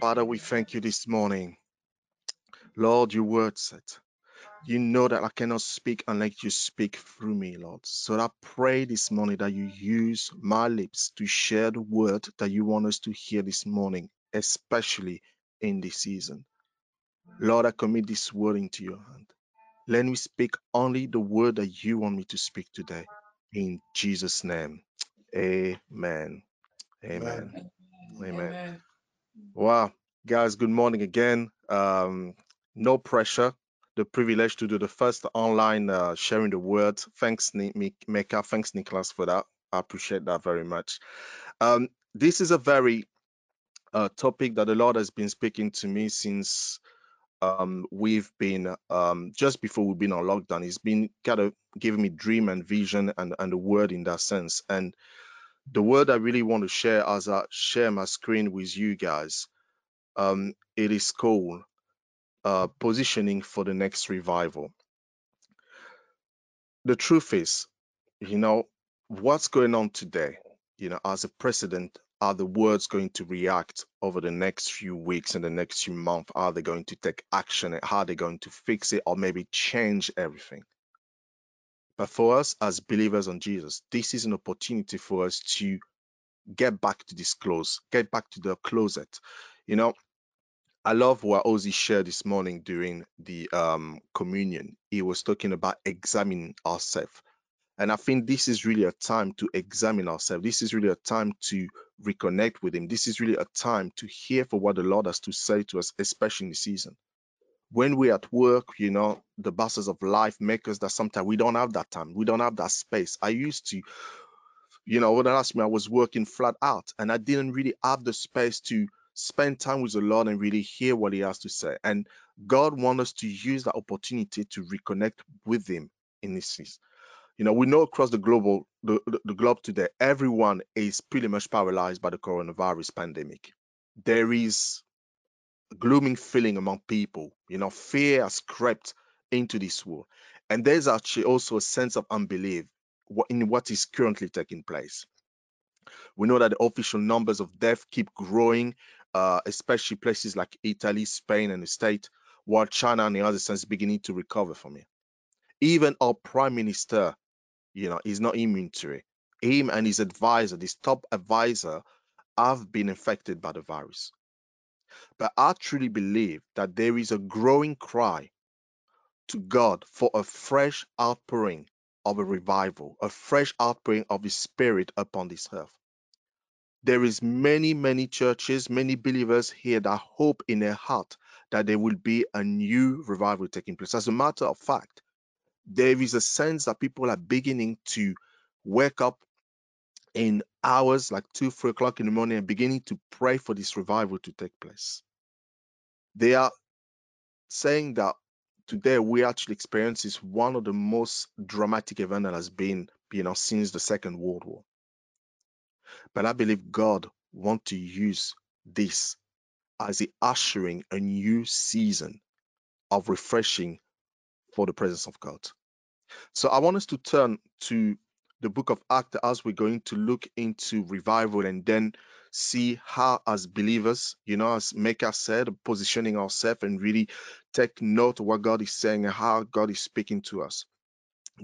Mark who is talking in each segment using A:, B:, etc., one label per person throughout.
A: Father, we thank you this morning. Lord, your word said, you know that I cannot speak unless you speak through me, Lord. So I pray this morning that you use my lips to share the word that you want us to hear this morning, especially in this season. Lord, I commit this word into your hand. Let me speak only the word that you want me to speak today. In Jesus' name. Amen. Amen. Amen. Amen. Wow. Guys, good morning again. Um, no pressure. The privilege to do the first online uh, sharing the word. Thanks, Mecca. Thanks, Nicholas, for that. I appreciate that very much. Um, this is a very uh, topic that the Lord has been speaking to me since um, we've been um, just before we've been on lockdown. He's been kind of giving me dream and vision and and the word in that sense. And the word I really want to share as I share my screen with you guys, um, it is called uh, positioning for the next revival. The truth is, you know, what's going on today, you know, as a president, are the words going to react over the next few weeks and the next few months? Are they going to take action? How are they going to fix it or maybe change everything? But for us as believers on Jesus, this is an opportunity for us to get back to this close, get back to the closet. You know, I love what Ozzy shared this morning during the um, communion. He was talking about examining ourselves. And I think this is really a time to examine ourselves. This is really a time to reconnect with Him. This is really a time to hear for what the Lord has to say to us, especially in the season. When we're at work, you know, the bosses of life make us that sometimes we don't have that time. We don't have that space. I used to, you know, when I asked me, I was working flat out and I didn't really have the space to spend time with the Lord and really hear what He has to say. And God wants us to use that opportunity to reconnect with Him in this season. You know, we know across the global the, the, globe today, everyone is pretty much paralyzed by the coronavirus pandemic. There is glooming feeling among people. You know, fear has crept into this world. And there's actually also a sense of unbelief in what is currently taking place. We know that the official numbers of death keep growing, uh, especially places like Italy, Spain, and the state, while China, on the other sense, beginning to recover from it. Even our prime minister, you know, is not immune to it. Him and his advisor, this top advisor, have been infected by the virus. But I truly believe that there is a growing cry to God for a fresh outpouring of a revival, a fresh outpouring of His Spirit upon this earth. There is many many churches many believers here that hope in their heart that there will be a new revival taking place. As a matter of fact there is a sense that people are beginning to wake up in hours like two three o'clock in the morning and beginning to pray for this revival to take place they are saying that today we actually experience is one of the most dramatic event that has been you know since the second world war but I believe God want to use this as a ushering a new season of refreshing for the presence of God. So I want us to turn to the book of Acts as we're going to look into revival and then see how as believers, you know, as Maker said, positioning ourselves and really take note of what God is saying and how God is speaking to us.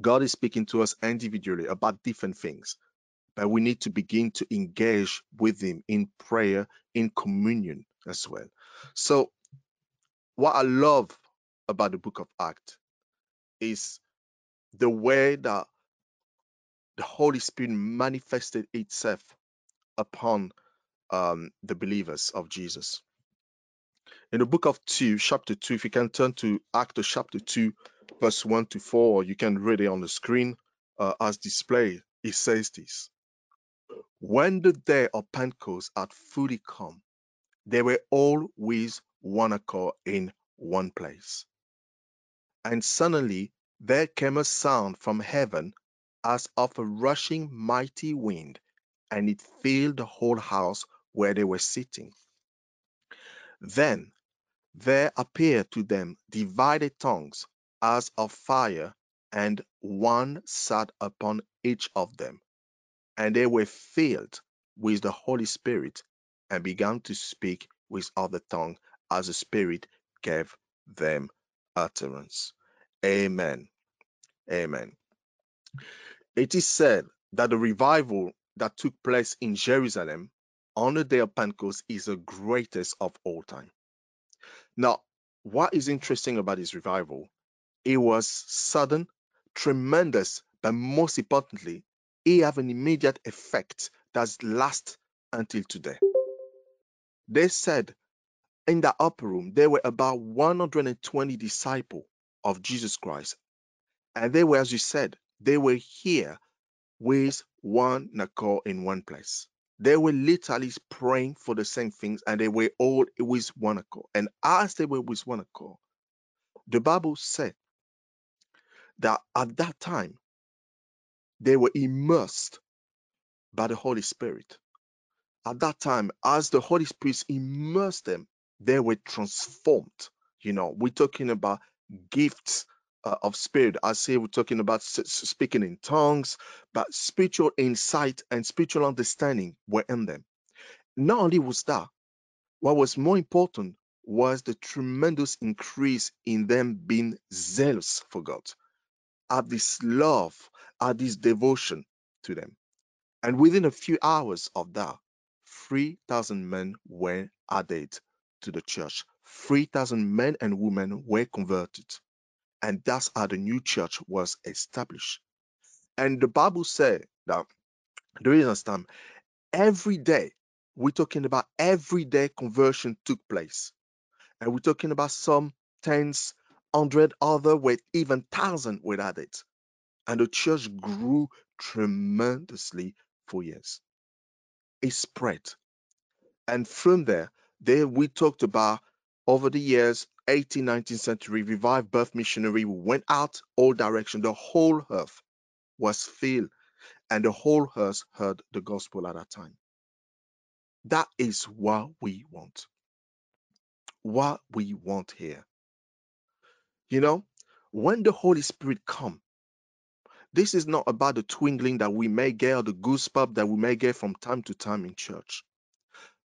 A: God is speaking to us individually about different things but we need to begin to engage with Him in prayer, in communion as well. So, what I love about the book of Acts is the way that the Holy Spirit manifested itself upon um, the believers of Jesus. In the book of 2, chapter 2, if you can turn to Acts chapter 2, verse 1 to 4, you can read it on the screen uh, as displayed, it says this When the day of Pentecost had fully come, they were all with one accord in one place. And suddenly there came a sound from heaven as of a rushing mighty wind, and it filled the whole house where they were sitting. Then there appeared to them divided tongues as of fire, and one sat upon each of them and they were filled with the Holy Spirit and began to speak with other tongue as the Spirit gave them utterance. Amen. Amen. It is said that the revival that took place in Jerusalem on the day of Pentecost is the greatest of all time. Now, what is interesting about this revival? It was sudden, tremendous, but most importantly, it have an immediate effect that lasts until today. They said in the upper room there were about 120 disciples of Jesus Christ, and they were, as you said, they were here with one accord in one place. They were literally praying for the same things and they were all with one accord. And as they were with one accord, the Bible said that at that time they were immersed by the Holy Spirit. At that time, as the Holy Spirit immersed them, they were transformed. You know, we're talking about gifts uh, of spirit. I say we're talking about speaking in tongues, but spiritual insight and spiritual understanding were in them. Not only was that, what was more important was the tremendous increase in them being zealous for God, at this love, at this devotion to them. And within a few hours of that, 3,000 men were added to the church. 3,000 men and women were converted. And that's how the new church was established. And the Bible said that during this time, every day, we're talking about every day conversion took place. And we're talking about some tens, hundred, other with even thousand were added. And the church mm-hmm. grew tremendously for years. It spread. And from there, there we talked about over the years 18th, 19th century revived birth missionary went out all direction. The whole earth was filled, and the whole earth heard the gospel at that time. That is what we want. What we want here. You know, when the Holy Spirit come, this is not about the twinkling that we may get or the goosebump that we may get from time to time in church.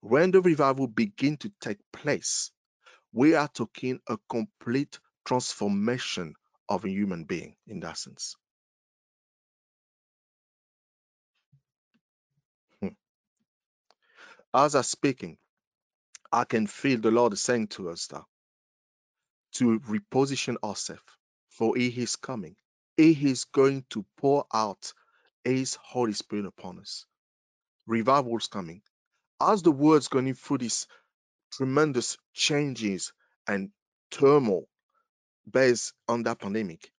A: When the revival begin to take place, we are talking a complete transformation of a human being in that sense. Hmm. As I'm speaking, I can feel the Lord saying to us that to reposition ourselves, for He is coming. He is going to pour out His Holy Spirit upon us. Revival is coming. As the word's going through this tremendous changes and turmoil based on that pandemic,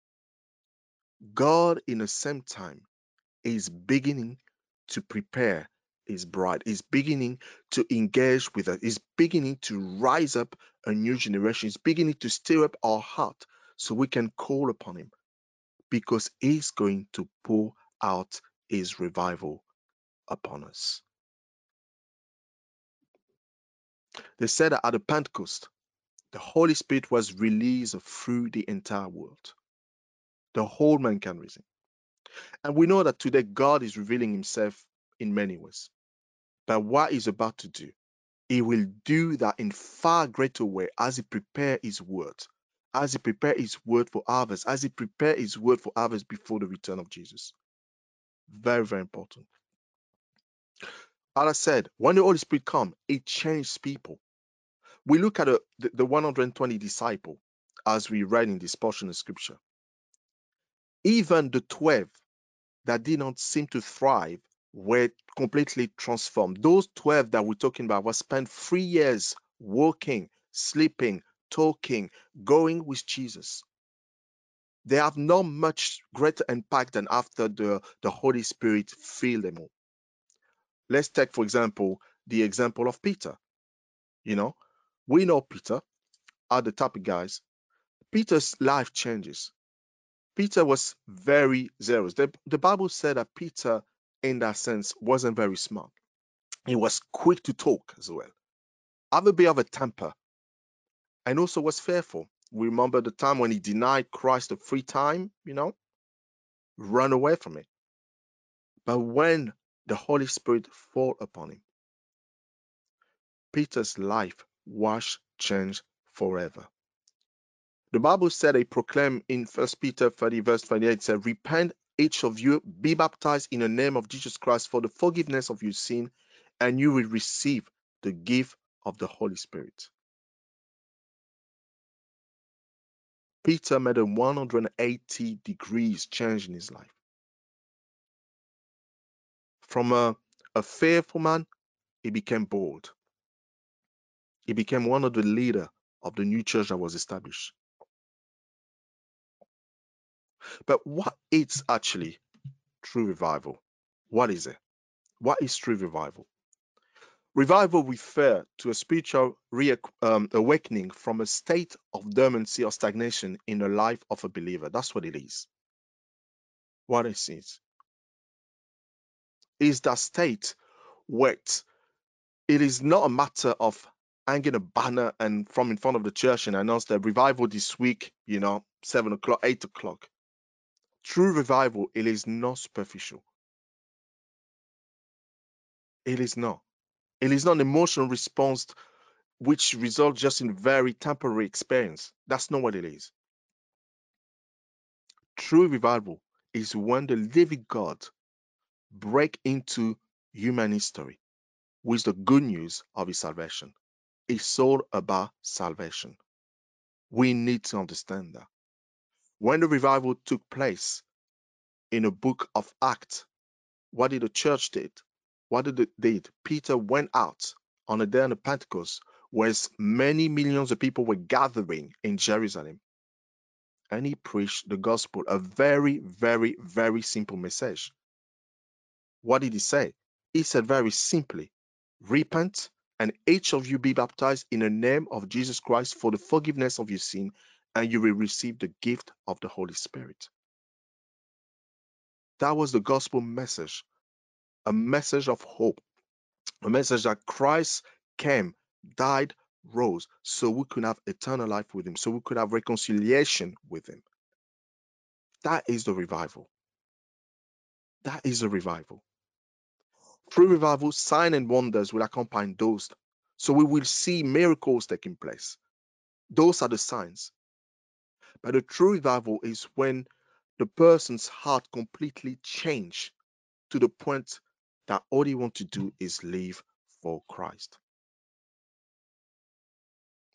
A: God, in the same time, is beginning to prepare his bride, is beginning to engage with us, is beginning to rise up a new generation, is beginning to stir up our heart so we can call upon him because he's going to pour out his revival upon us. They said that at the Pentecost, the Holy Spirit was released through the entire world, the whole mankind reason. And we know that today God is revealing himself in many ways. But what he's about to do, he will do that in far greater way as he prepare his word, as he prepare his word for others, as he prepare his word for others before the return of Jesus. Very, very important. As I said, when the Holy Spirit come, it changes people we look at a, the, the 120 disciple as we read in this portion of scripture. Even the 12 that did not seem to thrive were completely transformed. Those 12 that we're talking about were spent three years working, sleeping, talking, going with Jesus. They have not much greater impact than after the, the Holy Spirit filled them all. Let's take, for example, the example of Peter. You know, we know Peter are the topic guys. Peter's life changes. Peter was very zealous. The, the Bible said that Peter, in that sense, wasn't very smart. He was quick to talk as well, have a bit of a temper, and also was fearful. We remember the time when he denied Christ a free time, you know, run away from it. But when the Holy Spirit fall upon him, Peter's life washed, changed forever. The Bible said, I proclaim in 1 Peter 30, verse 28, said, Repent, each of you, be baptized in the name of Jesus Christ for the forgiveness of your sin, and you will receive the gift of the Holy Spirit. Peter made a 180 degrees change in his life. From a, a fearful man, he became bold. He became one of the leader of the new church that was established. But what is actually true revival? What is it? What is true revival? Revival refers to a spiritual um, awakening from a state of dormancy or stagnation in the life of a believer. That's what it is. What is it? Is that state where it is not a matter of hanging a banner and from in front of the church and announce the revival this week, you know, seven o'clock, eight o'clock. True revival, it is not superficial. It is not. It is not an emotional response which results just in very temporary experience. That's not what it is. True revival is when the living God break into human history with the good news of his salvation. It's all about salvation. We need to understand that. When the revival took place in the book of Acts, what did the church did? What did it did? Peter went out on the day of Pentecost, where many millions of people were gathering in Jerusalem, and he preached the gospel, a very, very, very simple message. What did he say? He said very simply, repent and each of you be baptized in the name of Jesus Christ for the forgiveness of your sin, and you will receive the gift of the Holy Spirit. That was the gospel message a message of hope, a message that Christ came, died, rose, so we could have eternal life with Him, so we could have reconciliation with Him. That is the revival. That is the revival. Through revival, sign and wonders will accompany those. So we will see miracles taking place. Those are the signs. But the true revival is when the person's heart completely change to the point that all they want to do is live for Christ.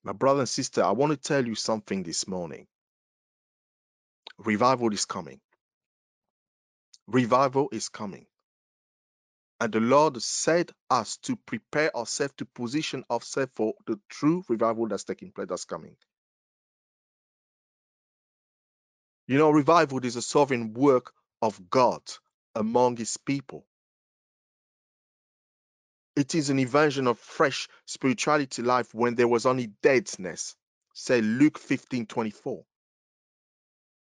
A: My brother and sister, I want to tell you something this morning. Revival is coming. Revival is coming. And the Lord said us to prepare ourselves to position ourselves for the true revival that's taking place, that's coming. You know, revival is a sovereign work of God among his people. It is an invasion of fresh spirituality life when there was only deadness. Say Luke 15 24.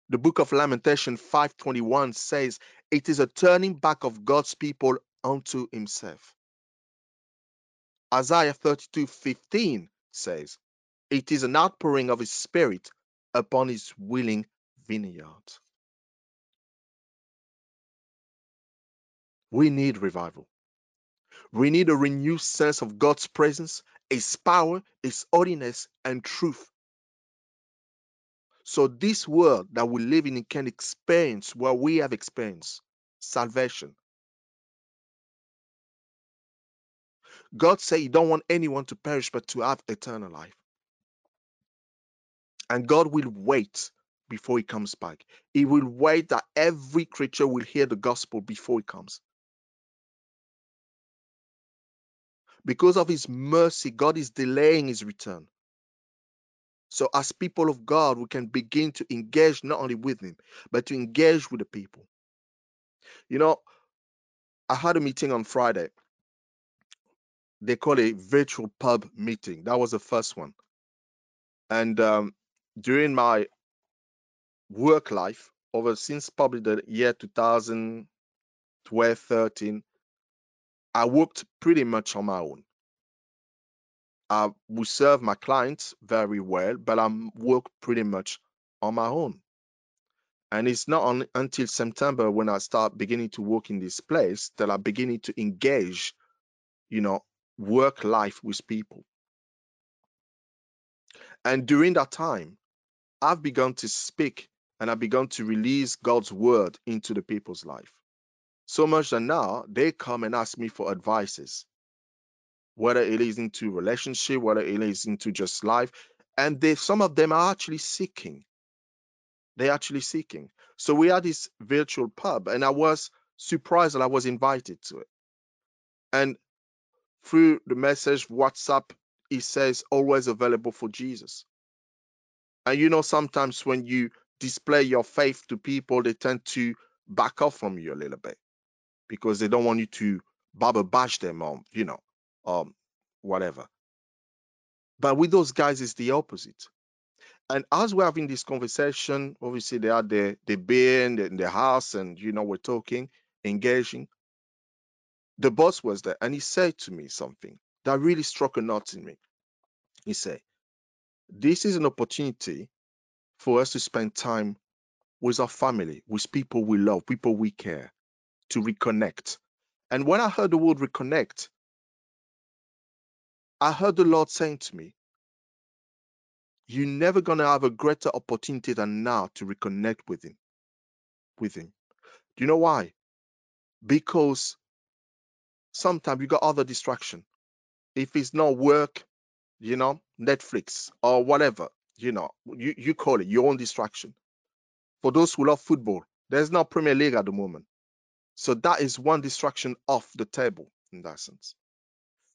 A: The book of Lamentation 521 says it is a turning back of God's people unto himself. Isaiah 32 15 says it is an outpouring of his spirit upon his willing vineyard. We need revival. We need a renewed sense of God's presence, His power, His holiness, and truth. So this world that we live in can experience what we have experienced salvation. God said He don't want anyone to perish but to have eternal life. And God will wait before He comes back. He will wait that every creature will hear the gospel before He comes. Because of his mercy, God is delaying his return. So, as people of God, we can begin to engage not only with him, but to engage with the people. You know, I had a meeting on Friday. They call it a virtual pub meeting. That was the first one. And um, during my work life, over since probably the year 2012, 13, I worked pretty much on my own. I will serve my clients very well, but I'm work pretty much on my own. And it's not on, until September when I start beginning to work in this place that I'm beginning to engage, you know, work life with people. And during that time, I've begun to speak and I've begun to release God's word into the people's life. So much that now they come and ask me for advices, whether it is into relationship, whether it is into just life. And they some of them are actually seeking. They're actually seeking. So we had this virtual pub, and I was surprised that I was invited to it. And through the message WhatsApp, it says always available for Jesus. And you know, sometimes when you display your faith to people, they tend to back off from you a little bit because they don't want you to baba bash them or, you know, um, whatever. But with those guys, it's the opposite. And as we're having this conversation, obviously they are the the beer in the, in the house, and you know we're talking, engaging. The boss was there, and he said to me something that really struck a knot in me. He said, "This is an opportunity for us to spend time with our family, with people we love, people we care, to reconnect." And when I heard the word reconnect, I heard the Lord saying to me, You're never gonna have a greater opportunity than now to reconnect with him. With him. Do you know why? Because sometimes you got other distraction. If it's not work, you know, Netflix or whatever, you know, you, you call it your own distraction. For those who love football, there's no Premier League at the moment. So that is one distraction off the table in that sense.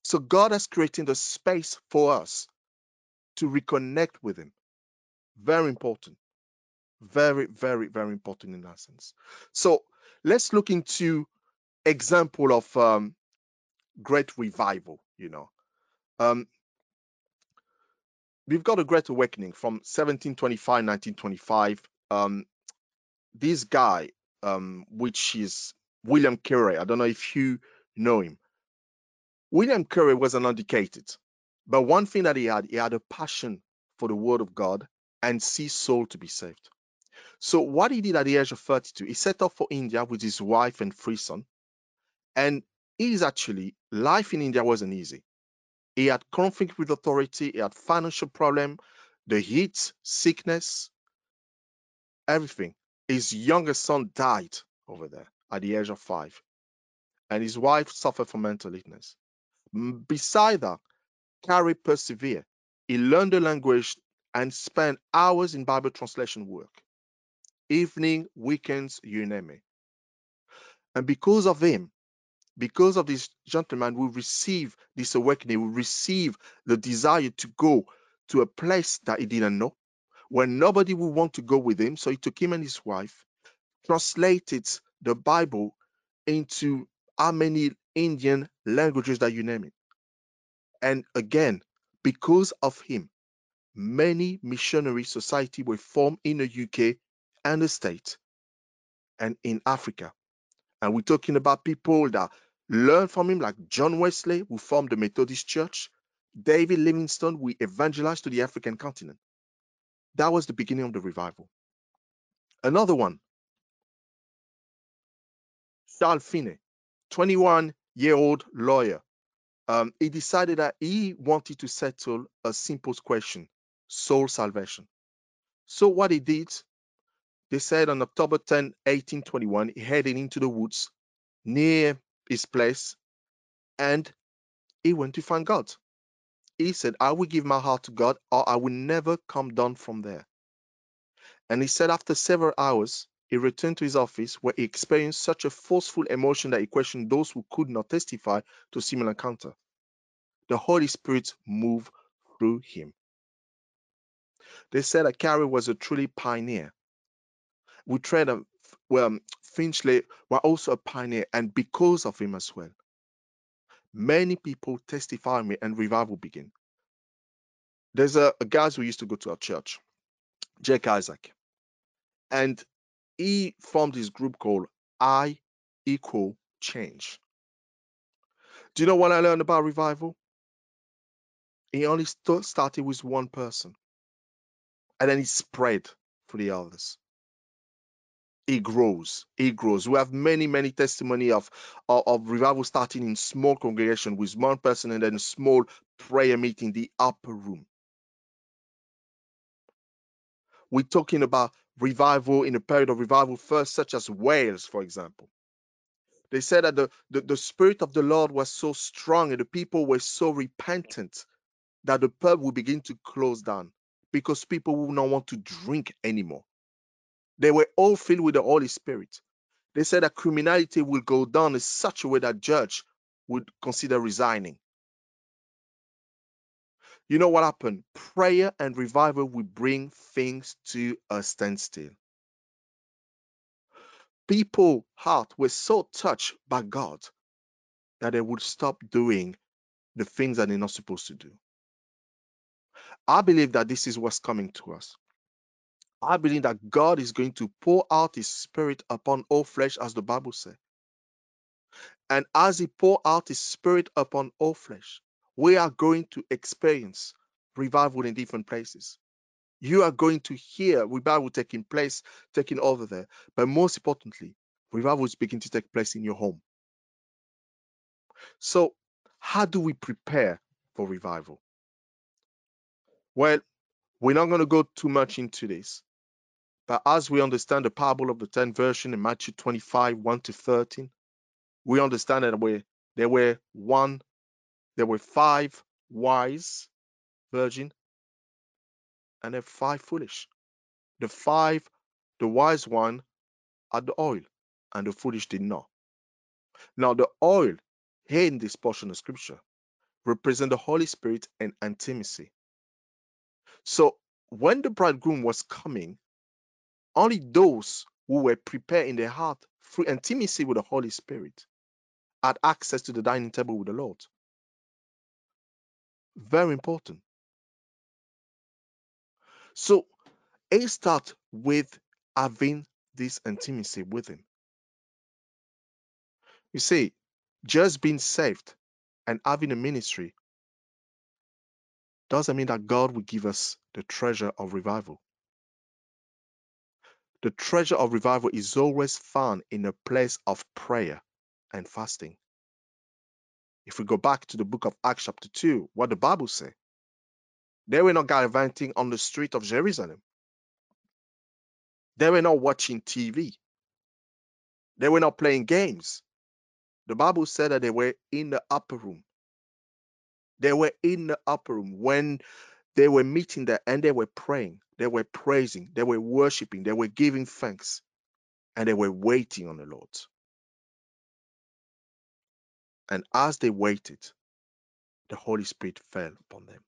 A: So God has created the space for us to reconnect with Him. Very important. Very, very, very important in that sense. So let's look into example of um, great revival. You know, um, we've got a great awakening from 1725, 1925. Um, this guy, um, which is William Carey. I don't know if you know him. William Carey was an uneducated, but one thing that he had, he had a passion for the Word of God and see soul to be saved. So what he did at the age of 32, he set off for India with his wife and three sons. And he's actually life in India wasn't easy. He had conflict with authority, he had financial problem, the heat, sickness, everything. His youngest son died over there at the age of five, and his wife suffered from mental illness. Beside that, Carey persevered. He learned the language and spent hours in Bible translation work. Evening, weekends, you name it. And because of him, because of this gentleman, we receive this awakening, we receive the desire to go to a place that he didn't know, where nobody would want to go with him. So he took him and his wife, translated the Bible into how many Indian languages that you name it. And again, because of him, many missionary society were formed in the UK and the state and in Africa. And we're talking about people that learned from him, like John Wesley, who formed the Methodist Church, David Livingstone, we evangelized to the African continent. That was the beginning of the revival. Another one, Charles Finney, 21 year old lawyer. Um, he decided that he wanted to settle a simple question soul salvation. So, what he did, they said on October 10, 1821, he headed into the woods near his place and he went to find God. He said, I will give my heart to God or I will never come down from there. And he said, after several hours, he returned to his office where he experienced such a forceful emotion that he questioned those who could not testify to similar encounter. The Holy Spirit moved through him. They said that Carey was a truly pioneer. We tried to, well, Finney were also a pioneer, and because of him as well, many people testify me and revival begin. There's a, a guy who used to go to our church, Jake Isaac, and he formed this group called I Equal Change. Do you know what I learned about revival? He only st- started with one person, and then he spread for the others it grows it grows we have many many testimony of, of, of revival starting in small congregation with one person and then a small prayer meeting the upper room we're talking about revival in a period of revival first, such as Wales, for example. They said that the, the, the Spirit of the Lord was so strong and the people were so repentant that the pub will begin to close down because people will not want to drink anymore. They were all filled with the Holy Spirit. They said that criminality will go down in such a way that judge would consider resigning. You know what happened? Prayer and revival will bring things to a standstill. People' heart were so touched by God that they would stop doing the things that they're not supposed to do. I believe that this is what's coming to us. I believe that God is going to pour out his spirit upon all flesh, as the Bible says. And as he pour out his spirit upon all flesh, we are going to experience revival in different places. You are going to hear revival taking place, taking over there. But most importantly, revival is beginning to take place in your home. So, how do we prepare for revival? Well, we're not going to go too much into this. But as we understand the parable of the ten virgin in Matthew 25, 1 to 13, we understand that we, there were one, there were five wise virgin and there five foolish. The five, the wise one had the oil, and the foolish did not. Now the oil here in this portion of scripture represent the Holy Spirit and intimacy. So when the bridegroom was coming, only those who were prepared in their heart through intimacy with the Holy Spirit had access to the dining table with the Lord. Very important. So it starts with having this intimacy with Him. You see, just being saved and having a ministry doesn't mean that God will give us the treasure of revival. The treasure of revival is always found in a place of prayer and fasting. If we go back to the book of Acts, chapter 2, what the Bible say? They were not gallivanting on the street of Jerusalem. They were not watching TV. They were not playing games. The Bible said that they were in the upper room. They were in the upper room when they were meeting there and they were praying, they were praising, they were worshiping, they were giving thanks, and they were waiting on the Lord. And as they waited, the Holy Spirit fell upon them.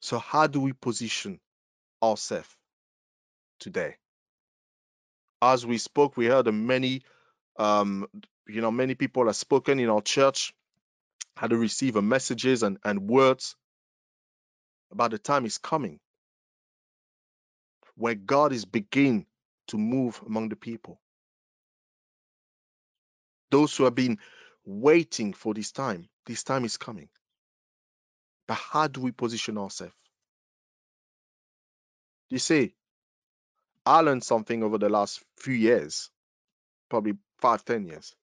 A: So, how do we position ourselves today? As we spoke, we heard many, um, you know, many people have spoken in our church, how to receive messages and, and words about the time is coming where God is beginning to move among the people. Those who have been waiting for this time, this time is coming. But how do we position ourselves? You see, I learned something over the last few years, probably five, ten years.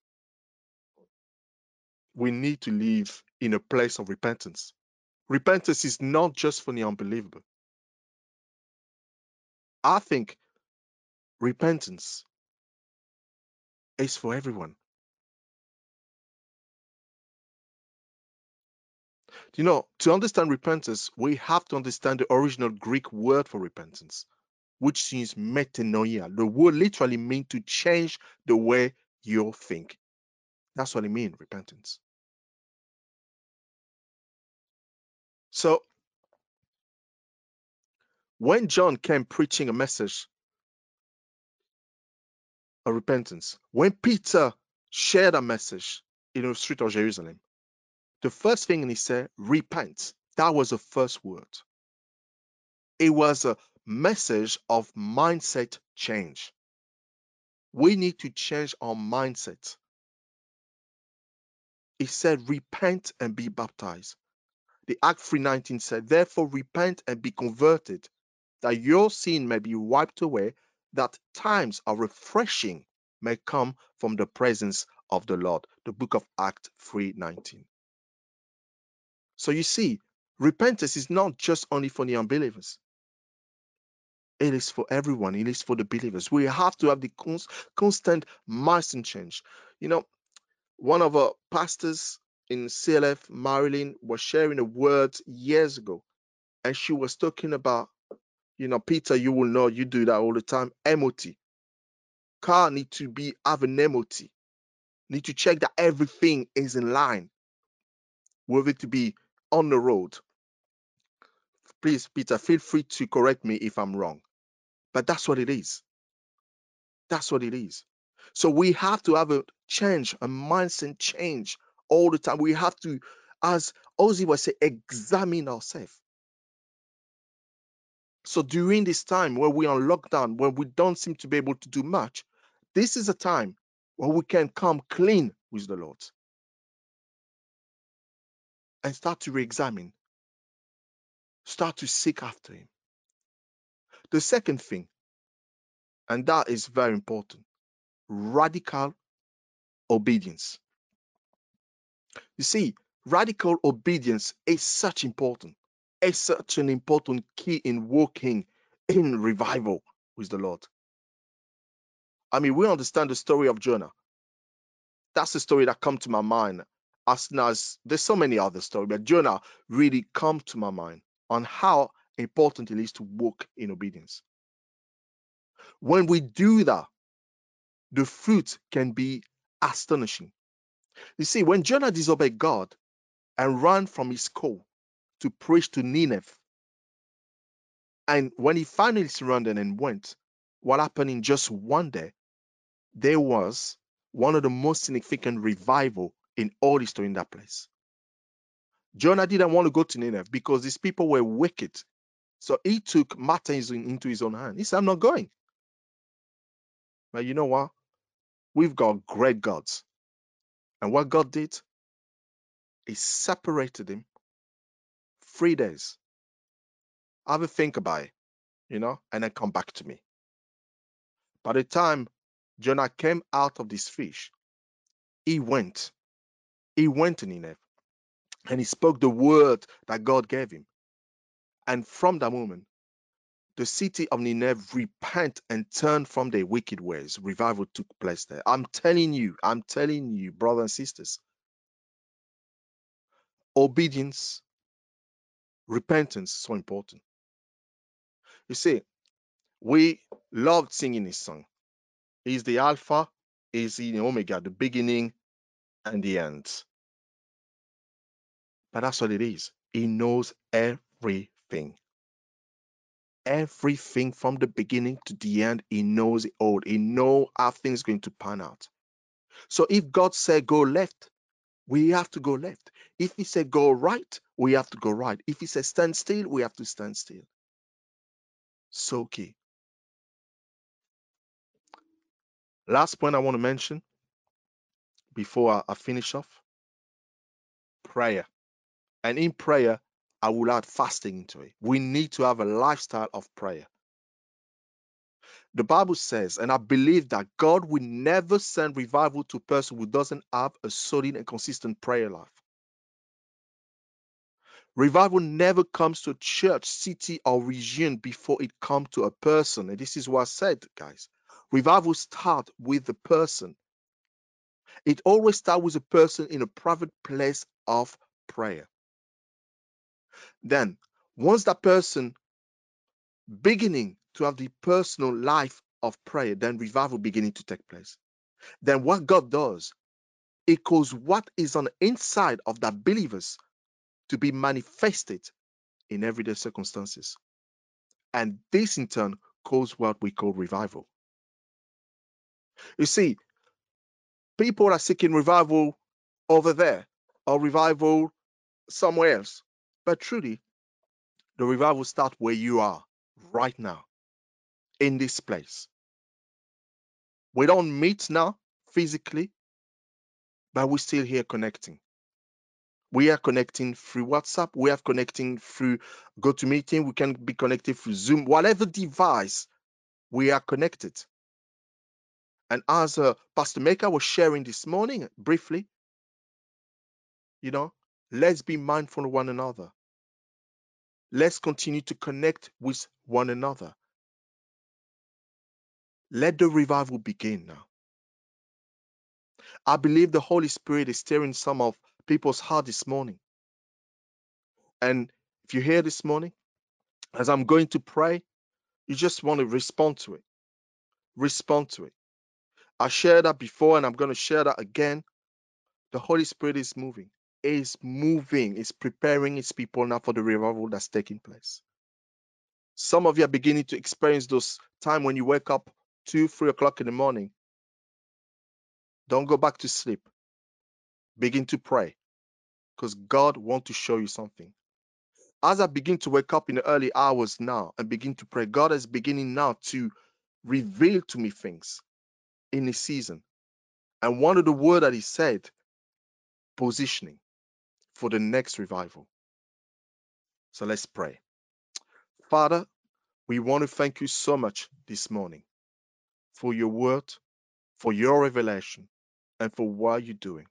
A: We need to live in a place of repentance. Repentance is not just for the unbelievable. I think repentance is for everyone. You know, to understand repentance, we have to understand the original Greek word for repentance, which means metanoia. The word literally means to change the way you think. That's what it means, repentance. So, when John came preaching a message of repentance, when Peter shared a message in the street of Jerusalem, the first thing he said, repent. That was the first word. It was a message of mindset change. We need to change our mindset. He said, repent and be baptized. The Act 319 said, therefore repent and be converted, that your sin may be wiped away, that times of refreshing may come from the presence of the Lord. The book of Act 319. So you see, repentance is not just only for the unbelievers. It is for everyone. It is for the believers. We have to have the cons- constant mindset change. You know, one of our pastors in CLF, Marilyn, was sharing a word years ago, and she was talking about, you know, Peter, you will know you do that all the time. MOT. Car need to be have an. Need to check that everything is in line with it to be on the road. Please, Peter, feel free to correct me if I'm wrong. But that's what it is. That's what it is. So we have to have a change, a mindset change all the time. We have to, as Ozzy was saying, examine ourselves. So during this time where we are on lockdown, when we don't seem to be able to do much, this is a time where we can come clean with the Lord and start to re-examine, start to seek after Him. The second thing, and that is very important, radical obedience. You see, radical obedience is such important. It's such an important key in walking in revival with the Lord. I mean, we understand the story of Jonah. That's the story that come to my mind. As as there's so many other stories, but Jonah really come to my mind on how important it is to walk in obedience. When we do that, the fruit can be astonishing. You see, when Jonah disobeyed God and ran from his call to preach to Nineveh, and when he finally surrendered and went, what happened in just one day, there was one of the most significant revival in all history in that place. Jonah didn't want to go to Nineveh because these people were wicked. So he took matters into his own hand. He said, I'm not going. But you know what? We've got great gods. And what God did, He separated him three days. Have a think about it, you know, and then come back to me. By the time Jonah came out of this fish, he went. He went to Nineveh and he spoke the word that God gave him. And from that moment, the city of Nineveh repent and turned from their wicked ways. Revival took place there. I'm telling you, I'm telling you, brothers and sisters, obedience, repentance is so important. You see, we loved singing this song. He's the Alpha, he's the Omega, the beginning and the end. But that's what it is. He knows everything. Everything from the beginning to the end, he knows it all. He knows how things going to pan out. So if God said go left, we have to go left. If he said go right, we have to go right. If he said stand still, we have to stand still. So key. Last point I want to mention before I finish off prayer. And in prayer, I will add fasting into it. We need to have a lifestyle of prayer. The Bible says, and I believe that God will never send revival to a person who doesn't have a solid and consistent prayer life. Revival never comes to a church, city, or region before it comes to a person. And this is what I said, guys. Revival starts with the person. It always starts with a person in a private place of prayer. Then, once that person beginning to have the personal life of prayer, then revival beginning to take place. Then what God does, it causes what is on the inside of that believers to be manifested in everyday circumstances. And this in turn causes what we call revival. You see, people are seeking revival over there or revival somewhere else. But truly, the revival starts where you are right now in this place. We don't meet now physically, but we're still here connecting. We are connecting through WhatsApp. We are connecting through GoToMeeting. We can be connected through Zoom, whatever device we are connected. And as uh, Pastor Maker was sharing this morning briefly, you know, Let's be mindful of one another. Let's continue to connect with one another. Let the revival begin now. I believe the Holy Spirit is stirring some of people's heart this morning. And if you're here this morning, as I'm going to pray, you just want to respond to it. Respond to it. I shared that before and I'm going to share that again. The Holy Spirit is moving, is moving, is preparing its people now for the revival that's taking place. Some of you are beginning to experience those time when you wake up two, three o'clock in the morning. Don't go back to sleep. Begin to pray because God wants to show you something. As I begin to wake up in the early hours now and begin to pray, God is beginning now to reveal to me things in this season. And one of the word that he said, positioning for the next revival. So let's pray. Father, we want to thank you so much this morning for your word, for your revelation, and for what you're doing.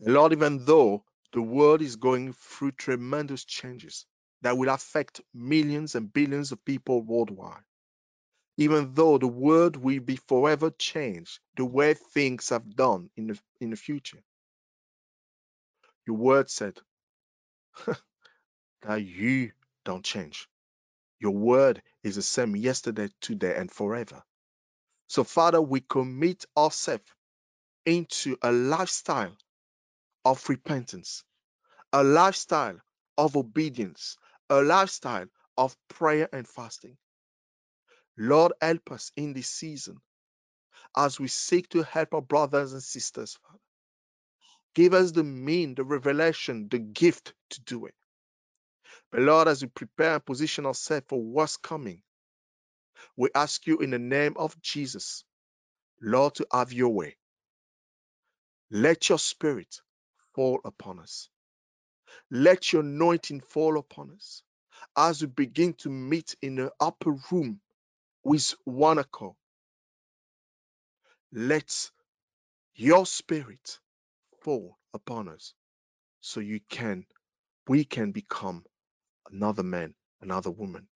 A: Lord, even though the world is going through tremendous changes that will affect millions and billions of people worldwide, even though the world will be forever changed the way things have done in the, in the future, your word said that you don't change. Your word is the same yesterday, today, and forever. So, Father, we commit ourselves into a lifestyle of repentance, a lifestyle of obedience, a lifestyle of prayer and fasting. Lord, help us in this season as we seek to help our brothers and sisters, Father. Give us the mean, the revelation, the gift to do it. But Lord, as we prepare and position ourselves for what's coming, we ask you in the name of Jesus, Lord, to have your way. Let your spirit fall upon us. Let your anointing fall upon us as we begin to meet in the upper room with one accord. Let your spirit fall upon us so you can, we can become another man, another woman.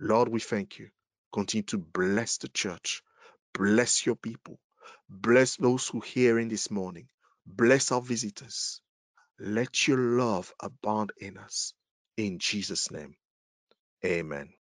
A: Lord, we thank you. Continue to bless the church. Bless your people. Bless those who hear in this morning. Bless our visitors. Let your love abound in us. In Jesus' name, amen.